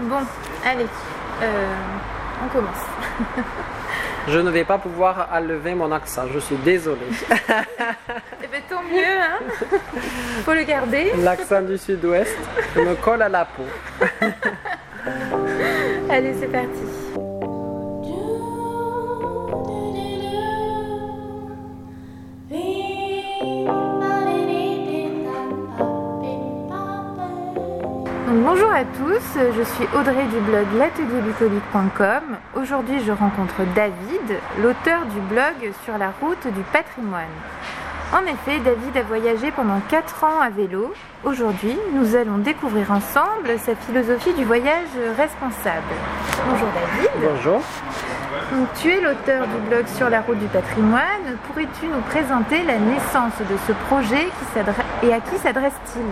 Bon, allez, euh, on commence. Je ne vais pas pouvoir enlever mon accent, je suis désolé. Eh bien, tant mieux, hein Faut le garder. L'accent du sud-ouest me colle à la peau. Allez, c'est parti. À tous, je suis Audrey du blog l'atelierbucolique.com. Aujourd'hui, je rencontre David, l'auteur du blog sur la route du patrimoine. En effet, David a voyagé pendant 4 ans à vélo. Aujourd'hui, nous allons découvrir ensemble sa philosophie du voyage responsable. Bonjour David. Bonjour. Donc, tu es l'auteur du blog sur la route du patrimoine. Pourrais-tu nous présenter la naissance de ce projet et à qui s'adresse-t-il?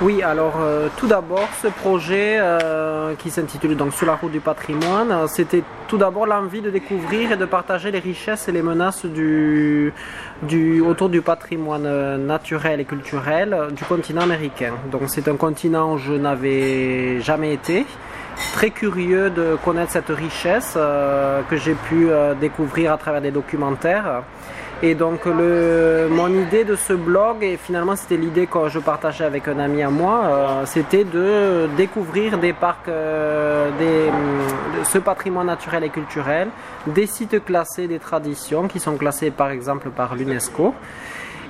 Oui, alors euh, tout d'abord, ce projet euh, qui s'intitule donc Sur la route du patrimoine, euh, c'était tout d'abord l'envie de découvrir et de partager les richesses et les menaces du, autour du patrimoine naturel et culturel du continent américain. Donc c'est un continent où je n'avais jamais été. Très curieux de connaître cette richesse que j'ai pu découvrir à travers des documentaires. Et donc le, mon idée de ce blog, et finalement c'était l'idée que je partageais avec un ami à moi, euh, c'était de découvrir des parcs, euh, des, de ce patrimoine naturel et culturel, des sites classés, des traditions qui sont classées par exemple par l'UNESCO.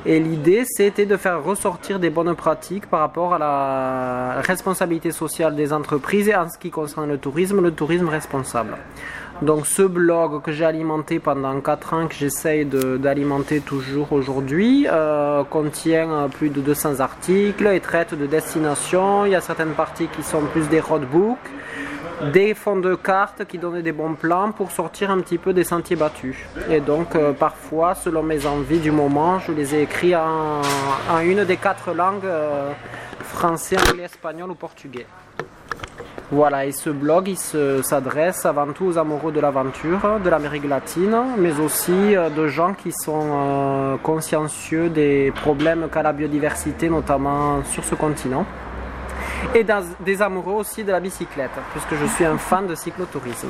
Et l'idée, c'était de faire ressortir des bonnes pratiques par rapport à la responsabilité sociale des entreprises et en ce qui concerne le tourisme, le tourisme responsable. Donc ce blog que j'ai alimenté pendant 4 ans, que j'essaye d'alimenter toujours aujourd'hui, euh, contient euh, plus de 200 articles et traite de destinations. Il y a certaines parties qui sont plus des roadbooks, des fonds de cartes qui donnaient des bons plans pour sortir un petit peu des sentiers battus. Et donc euh, parfois, selon mes envies du moment, je les ai écrits en, une des quatre langues, français, anglais, espagnol ou portugais. Voilà, et ce blog, il se- s'adresse avant tout aux amoureux de l'aventure, de l'Amérique latine, mais aussi euh, de gens qui sont euh, consciencieux des problèmes qu'a la biodiversité, notamment sur ce continent. Et dans- des amoureux aussi de la bicyclette, puisque je suis un fan de cyclotourisme.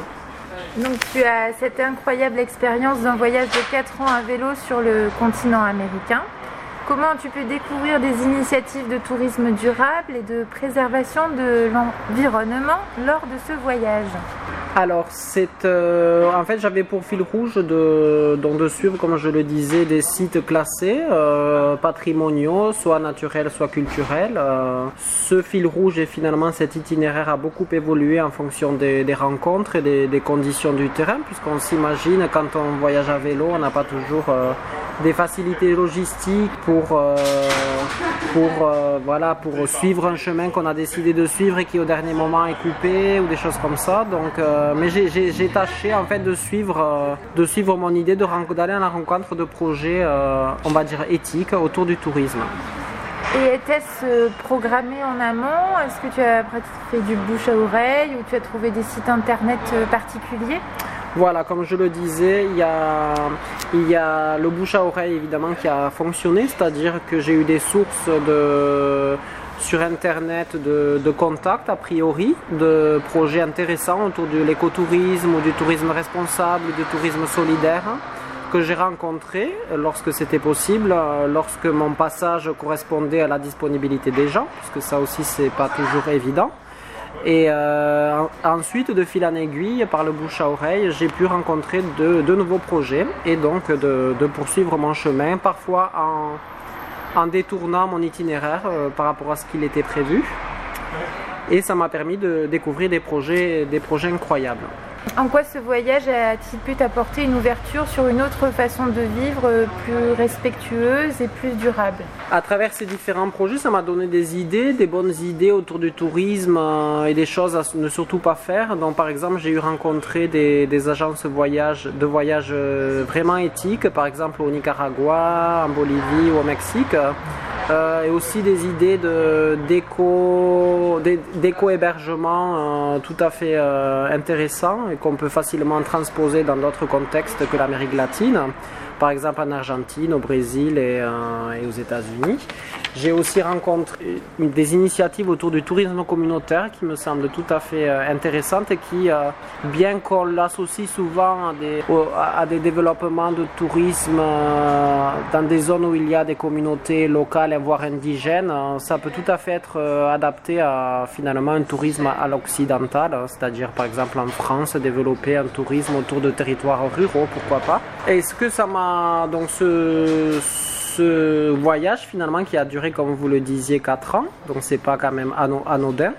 Donc tu as cette incroyable expérience d'un voyage de 4 ans à vélo sur le continent américain. Comment tu peux découvrir des initiatives de tourisme durable et de préservation de l'environnement lors de ce voyage Alors, euh, en fait, j'avais pour fil rouge de, de suivre, comme je le disais, des sites classés euh, patrimoniaux, soit naturels, soit culturels. Euh, ce fil rouge et finalement cet itinéraire a beaucoup évolué en fonction des, rencontres et des, conditions du terrain, puisqu'on s'imagine quand on voyage à vélo, on n'a pas toujours des facilités logistiques pour euh, pour euh, voilà pour suivre un chemin qu'on a décidé de suivre et qui au dernier moment est coupé ou des choses comme ça. Donc, euh, mais j'ai- tâché en fait de suivre de suivre mon idée d'aller à la rencontre de projets, on va dire éthiques autour du tourisme. Et était-ce programmé en amont? Est-ce que tu as fait du bouche à oreille ou tu as trouvé des sites internet particuliers? Voilà, comme je le disais, il y a, le bouche à oreille évidemment qui a fonctionné, c'est-à-dire que j'ai eu des sources sur Internet de, contacts a priori, de projets intéressants autour de l'écotourisme ou du tourisme responsable, du tourisme solidaire que j'ai rencontrés lorsque c'était possible, lorsque mon passage correspondait à la disponibilité des gens, parce que ça aussi c'est pas toujours évident. Et euh, en- ensuite, de fil en aiguille, par le bouche à oreille, j'ai pu rencontrer de, nouveaux projets et donc de, poursuivre mon chemin, parfois en, détournant mon itinéraire euh, par rapport à ce qu'il était prévu. Et ça m'a permis de découvrir des projets incroyables. En quoi ce voyage a-t-il pu t'apporter une ouverture sur une autre façon de vivre euh, plus respectueuse et plus durable? À travers ces différents projets, ça m'a donné des idées, des bonnes idées autour du tourisme euh, et des choses à ne surtout pas faire. Donc, par exemple, j'ai eu rencontré des, agences de voyage euh, vraiment éthiques, par exemple au Nicaragua, en Bolivie ou au Mexique. Euh, et aussi des idées de- d'éco d'é- d'éco-hébergement euh, tout à fait euh, intéressants et qu'on peut facilement transposer dans d'autres contextes que l'Amérique latine. par exemple en Argentine, au Brésil et, et aux États-Unis. J'ai aussi rencontré des initiatives autour du tourisme communautaire qui me semblent tout à fait intéressantes et qui, bien qu'on l'associe souvent à des, développements de tourisme dans des zones où il y a des communautés locales, voire indigènes, ça peut tout à fait être adapté à finalement un tourisme à l'occidental, c'est-à-dire par exemple en France, développer un tourisme autour de territoires ruraux, pourquoi pas. Et ce que ça m'a donc ce, ce voyage finalement qui a duré comme vous le disiez 4 ans, donc c'est pas quand même anodin.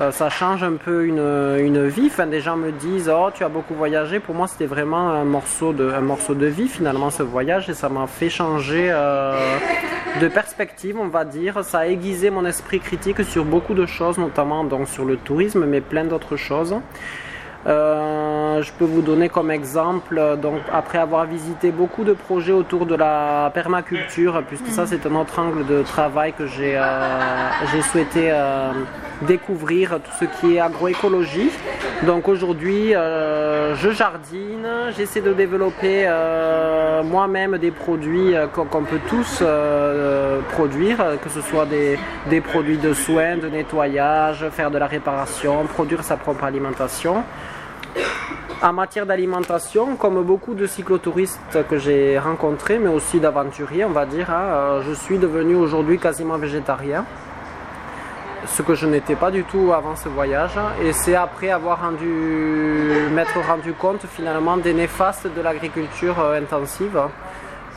Euh, ça change un peu une, une, vie. Enfin, des gens me disent Oh, tu as beaucoup voyagé. Pour moi, c'était vraiment un morceau, de, un morceau de vie, finalement, ce voyage. Et ça m'a fait changer euh, de perspective, on va dire. Ça a aiguisé mon esprit critique sur beaucoup de choses, notamment donc, sur le tourisme, mais plein d'autres choses. Euh, je peux vous donner comme exemple, donc après avoir visité beaucoup de projets autour de la permaculture, puisque ça c'est un autre angle de travail que j'ai euh, souhaité euh, découvrir, tout ce qui est agroécologie. Donc aujourd'hui, euh, je jardine, j'essaie de développer moi-même des produits qu'on peut tous produire, que ce soit des, des produits de soins, de nettoyage, faire de la réparation, produire sa propre alimentation. En matière d'alimentation, comme beaucoup de cyclotouristes que j'ai rencontrés, mais aussi d'aventuriers, on va dire, hein, euh, je suis devenu aujourd'hui quasiment végétarien. Ce que je n'étais pas du tout avant ce voyage. Et c'est après avoir rendu, m'être rendu compte finalement des néfastes de l'agriculture euh, intensive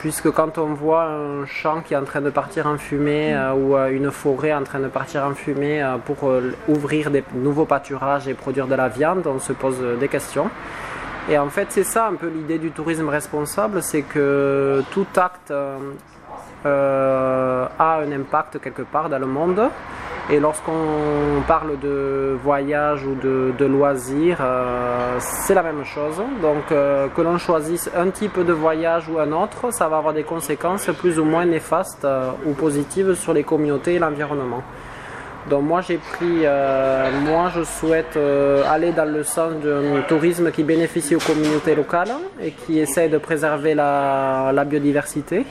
puisque quand on voit un champ qui est en train de partir en fumée euh, ou euh, une forêt en train de partir en fumée euh, pour ouvrir des nouveaux pâturages et produire de la viande, on se pose des questions. Et en fait, c'est ça un peu l'idée du tourisme responsable, c'est que tout acte a un impact quelque part dans le monde. Et lorsqu'on parle de voyage ou de, loisirs, euh, c'est la même chose. Donc euh, que l'on choisisse un type de voyage ou un autre, ça va avoir des conséquences plus ou moins néfastes euh, ou positives sur les communautés et l'environnement. Donc moi j'ai pris, moi je souhaite aller dans le sens d'un tourisme qui bénéficie aux communautés locales et qui essaie de préserver la biodiversité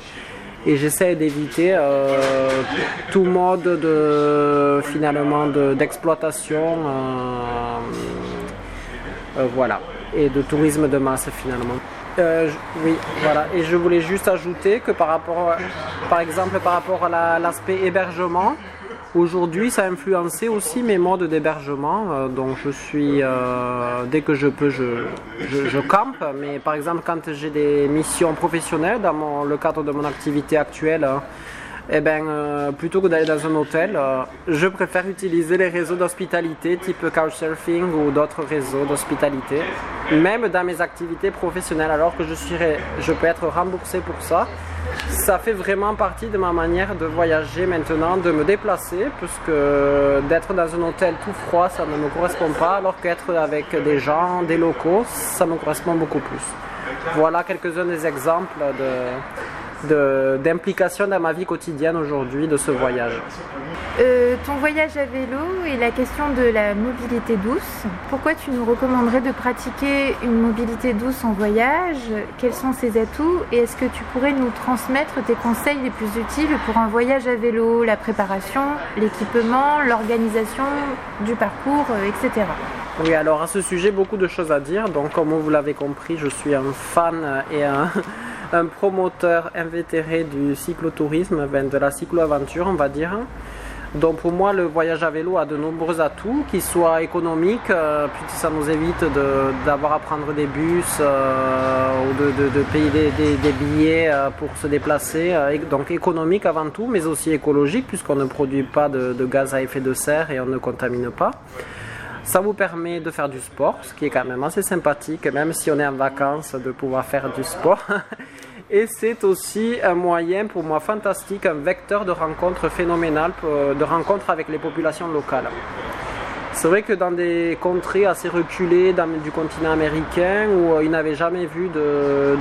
et j'essaie d'éviter euh, tout mode de finalement d'exploitation euh, euh, voilà. Et de tourisme de masse finalement. Oui voilà. Et je voulais juste ajouter que par rapport par exemple par rapport à l'aspect hébergement Aujourd'hui, ça a influencé aussi mes modes d'hébergement. Euh, donc, je suis, euh, dès que je peux, je, je, campe. Mais par exemple, quand j'ai des missions professionnelles dans le cadre de mon activité actuelle, eh ben, euh, plutôt que d'aller dans un hôtel, je préfère utiliser les réseaux d'hospitalité type Couchsurfing ou d'autres réseaux d'hospitalité, même dans mes activités professionnelles, alors que je, je peux être remboursé pour ça ça fait vraiment partie de ma manière de voyager maintenant, de me déplacer, puisque d'être dans un hôtel tout froid, ça ne me correspond pas, alors qu'être avec des gens, des locaux, ça me correspond beaucoup plus. Voilà quelques-uns des exemples d'implication dans ma vie quotidienne aujourd'hui de ce voyage. Euh, ton voyage à vélo et la question de la mobilité douce. Pourquoi tu nous recommanderais de pratiquer une mobilité douce en voyage? Quels sont ses atouts? Et est-ce que tu pourrais nous transmettre tes conseils les plus utiles pour un voyage à vélo? La préparation, l'équipement, l'organisation du parcours, euh, etc. Oui, alors à ce sujet, beaucoup de choses à dire. Donc, comme vous l'avez compris, je suis un fan et un, un promoteur invétéré du cyclotourisme, ben, de la cycloaventure, on va dire. Donc pour moi, le voyage à vélo a de nombreux atouts, qu'ils soient économiques, euh, puisque ça nous évite d'avoir à prendre des bus euh, ou de, payer des, billets euh, pour se déplacer. donc économique avant tout, mais aussi écologique, puisqu'on ne produit pas de, de, gaz à effet de serre et on ne contamine pas. Ça vous permet de faire du sport, ce qui est quand même assez sympathique, même si on est en vacances, de pouvoir faire du sport. Et c'est aussi un moyen pour moi fantastique, un vecteur de rencontre phénoménal, de rencontre avec les populations locales. C'est vrai que dans des contrées assez reculées du continent américain où euh, ils n'avaient jamais vu de,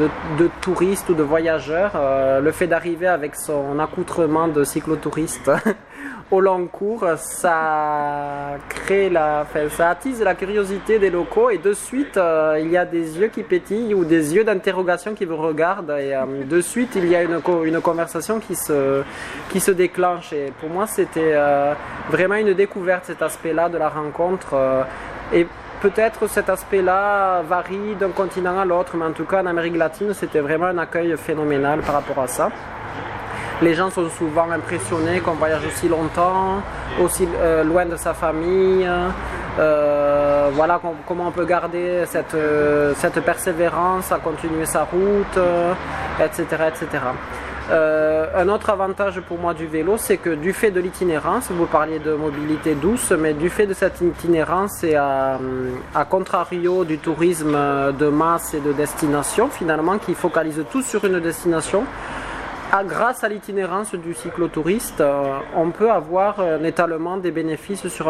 touristes ou de voyageurs, euh, le fait d'arriver avec son accoutrement de cyclotouriste au long cours, ça crée la, ça attise la curiosité des locaux et de suite euh, il y a des yeux qui pétillent ou des yeux d'interrogation qui vous regardent et euh, de suite il y a une, une conversation qui se, qui se déclenche et pour moi c'était euh, vraiment une découverte cet aspect-là de la rencontre et peut-être cet aspect-là varie d'un continent à l'autre mais en tout cas en Amérique latine c'était vraiment un accueil phénoménal par rapport à ça. Les gens sont souvent impressionnés qu'on voyage aussi longtemps, aussi euh, loin de sa famille. Euh, voilà comment on peut garder cette, euh, cette persévérance à continuer sa route, etc. etc. un autre avantage pour moi du vélo, c'est que du fait de l'itinérance, vous parliez de mobilité douce, mais du fait de cette itinérance et à, contrario du tourisme de masse et de destination, finalement, qui focalise tout sur une destination, ah, grâce à l'itinérance du cyclotouriste, euh, on peut avoir un étalement des bénéfices sur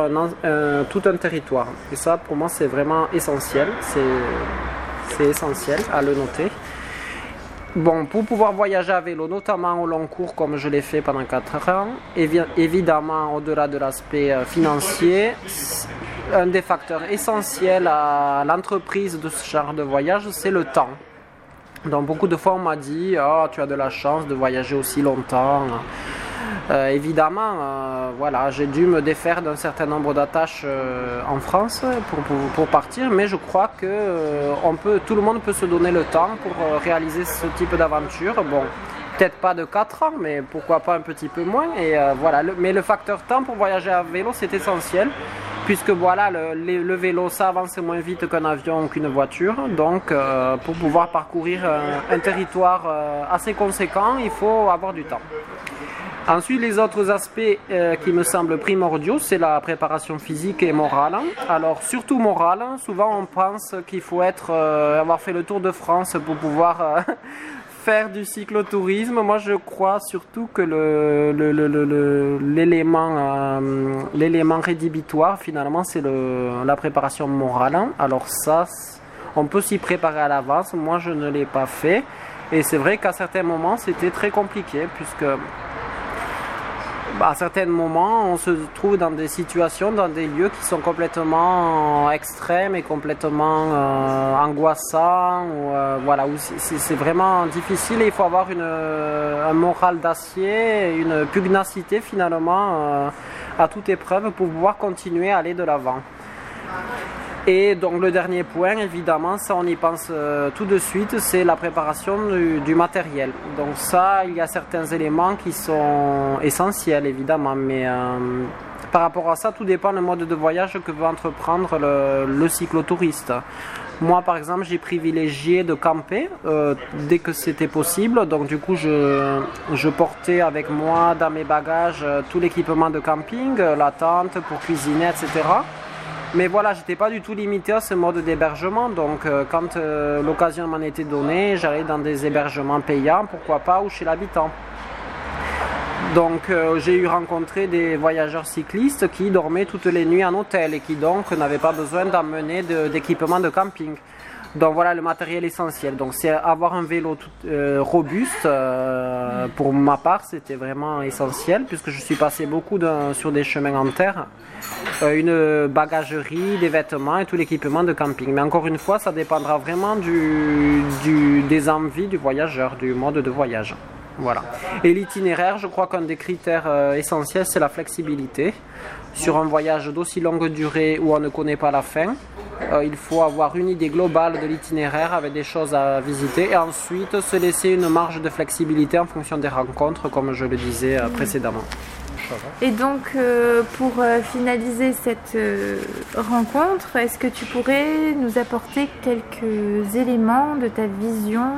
tout un territoire. Et ça, pour moi, c'est vraiment essentiel. C'est essentiel à le noter. Bon, pour pouvoir voyager à vélo, notamment au long cours, comme je l'ai fait pendant 4 ans, évidemment, au-delà de l'aspect euh, financier, un des facteurs essentiels à l'entreprise de ce genre de voyage, c'est le temps. Donc beaucoup de fois on m'a dit oh, tu as de la chance de voyager aussi longtemps. Euh, évidemment, euh, voilà, j'ai dû me défaire d'un certain nombre d'attaches euh, en France pour, partir, mais je crois que tout le monde peut se donner le temps pour réaliser ce type d'aventure. Bon, peut-être pas de 4 ans, mais pourquoi pas un petit peu moins. Et voilà, mais le facteur temps pour voyager à vélo, c'est essentiel puisque voilà, le, vélo, ça avance moins vite qu'un avion ou qu'une voiture. Donc, euh, pour pouvoir parcourir un, territoire euh, assez conséquent, il faut avoir du temps. Ensuite, les autres aspects euh, qui me semblent primordiaux, c'est la préparation physique et morale. Alors, surtout morale, souvent on pense qu'il faut avoir fait le tour de France pour pouvoir faire du cyclotourisme, moi je crois surtout que l'élément le, l'élément rédhibitoire finalement c'est la préparation morale. Alors ça, on peut s'y préparer à l'avance. Moi je ne l'ai pas fait. Et c'est vrai qu'à certains moments c'était très compliqué puisque à certains moments, on se trouve dans des situations, dans des lieux qui sont complètement extrêmes et complètement euh, angoissants. Ou, euh, c'est vraiment difficile et il faut avoir un moral d'acier, une pugnacité finalement euh, à toute épreuve pour pouvoir continuer à aller de l'avant. Et donc le dernier point, évidemment, ça on y pense euh, tout de suite, c'est la préparation du, matériel. Donc ça, il y a certains éléments qui sont essentiels, évidemment, mais euh, par rapport à ça, tout dépend du mode de voyage que veut entreprendre le, cyclotouriste. Moi, par exemple, j'ai privilégié de camper euh, dès que c'était possible. Donc, du coup, je, je, portais avec moi dans mes bagages tout l'équipement de camping, la tente pour cuisiner, etc. Mais voilà, j'étais pas du tout limité à ce mode d'hébergement. Donc, euh, quand euh, l'occasion m'en était donnée, j'allais dans des hébergements payants, pourquoi pas, ou chez l'habitant. Donc, euh, j'ai eu rencontré des voyageurs cyclistes qui dormaient toutes les nuits en hôtel et qui donc n'avaient pas besoin d'emmener d'équipement de camping. Donc voilà le matériel essentiel. Donc c'est avoir un vélo euh, robuste. Euh, pour ma part, c'était vraiment essentiel puisque je suis passé beaucoup sur des chemins en terre. Euh, une bagagerie, des vêtements et tout l'équipement de camping. Mais encore une fois, ça dépendra vraiment du, des envies du voyageur, du mode de voyage. Voilà. Et l'itinéraire, je crois qu'un des critères essentiels, c'est la flexibilité. Sur un voyage d'aussi longue durée où on ne connaît pas la fin, euh, il faut avoir une idée globale de l'itinéraire avec des choses à visiter et ensuite se laisser une marge de flexibilité en fonction des rencontres, comme je le disais euh, précédemment. Et donc, euh, pour finaliser cette rencontre, est-ce que tu pourrais nous apporter quelques éléments de ta vision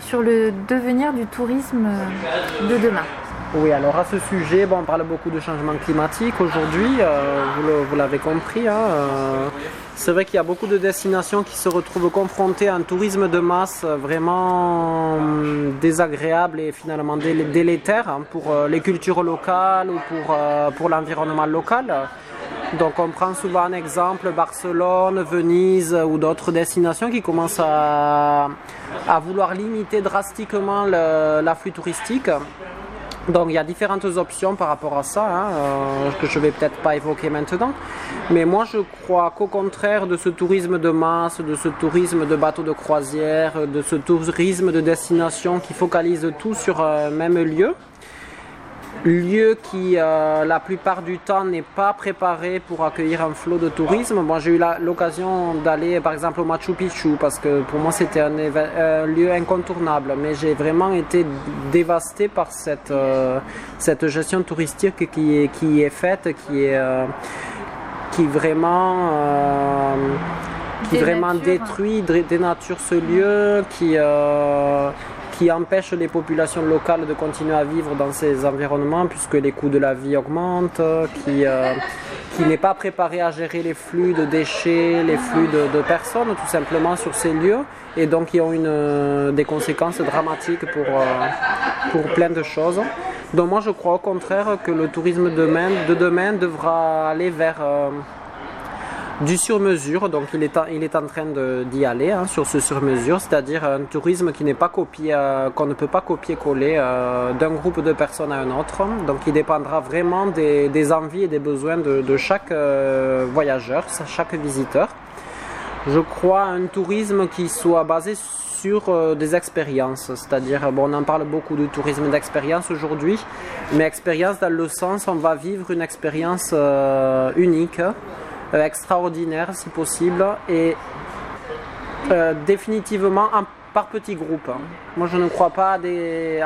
sur le devenir du tourisme de demain? Oui, alors à ce sujet, bon, on parle beaucoup de changement climatique aujourd'hui, vous l'avez compris. Hein, c'est vrai qu'il y a beaucoup de destinations qui se retrouvent confrontées à un tourisme de masse vraiment hum, désagréable et finalement délétère hein, pour euh, les cultures locales ou pour, euh, pour l'environnement local. Donc on prend souvent un exemple Barcelone, Venise ou d'autres destinations qui commencent à, à vouloir limiter drastiquement l'afflux touristique Donc il y a différentes options par rapport à ça, hein, euh, que je vais peut-être pas évoquer maintenant. Mais moi je crois qu'au contraire de ce tourisme de masse, de ce tourisme de bateaux de croisière, de ce tourisme de destination qui focalise tout sur un même lieu, lieu qui euh, la plupart du temps n'est pas préparé pour accueillir un flot de tourisme. Moi j'ai eu l'occasion d'aller par exemple au Machu Picchu parce que pour moi c'était un, lieu incontournable, mais j'ai vraiment été dévasté par cette, euh, cette gestion touristique qui est, qui est faite, qui est euh, qui vraiment qui vraiment détruit, dénature ce lieu, qui qui empêche les populations locales de continuer à vivre dans ces environnements puisque les coûts de la vie augmentent, qui, euh, qui n'est pas préparé à gérer les flux de déchets, les flux de, personnes tout simplement sur ces lieux et donc qui ont une, euh, des conséquences dramatiques pour, euh, pour plein de choses. Donc moi je crois au contraire que le tourisme de demain devra aller vers du sur-mesure, donc il est, en, il est en train d'y aller hein, sur ce sur-mesure, c'est-à-dire un tourisme qui n'est pas copié, euh, qu'on ne peut pas copier-coller euh, d'un groupe de personnes à un autre. Donc il dépendra vraiment des, envies et des besoins de, chaque euh, voyageur, chaque visiteur. Je crois un tourisme qui soit basé sur des expériences, c'est-à-dire, bon, on en parle beaucoup du tourisme d'expérience aujourd'hui, mais expérience dans le sens on va vivre une expérience unique euh, extraordinaire si possible et euh, définitivement par petits groupes. Moi je ne crois pas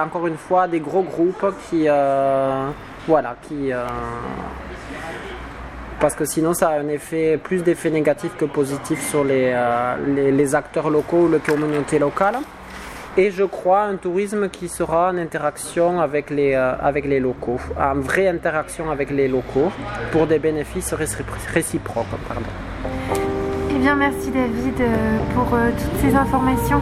encore une fois des gros groupes qui euh, voilà qui parce que sinon ça a un effet plus d'effet négatif que positif sur les, les, les acteurs locaux ou les communautés locales et je crois un tourisme qui sera en interaction avec les, euh, avec les locaux, en vraie interaction avec les locaux pour des bénéfices réciproques. Pardon. Eh bien merci David euh, pour euh, toutes ces informations.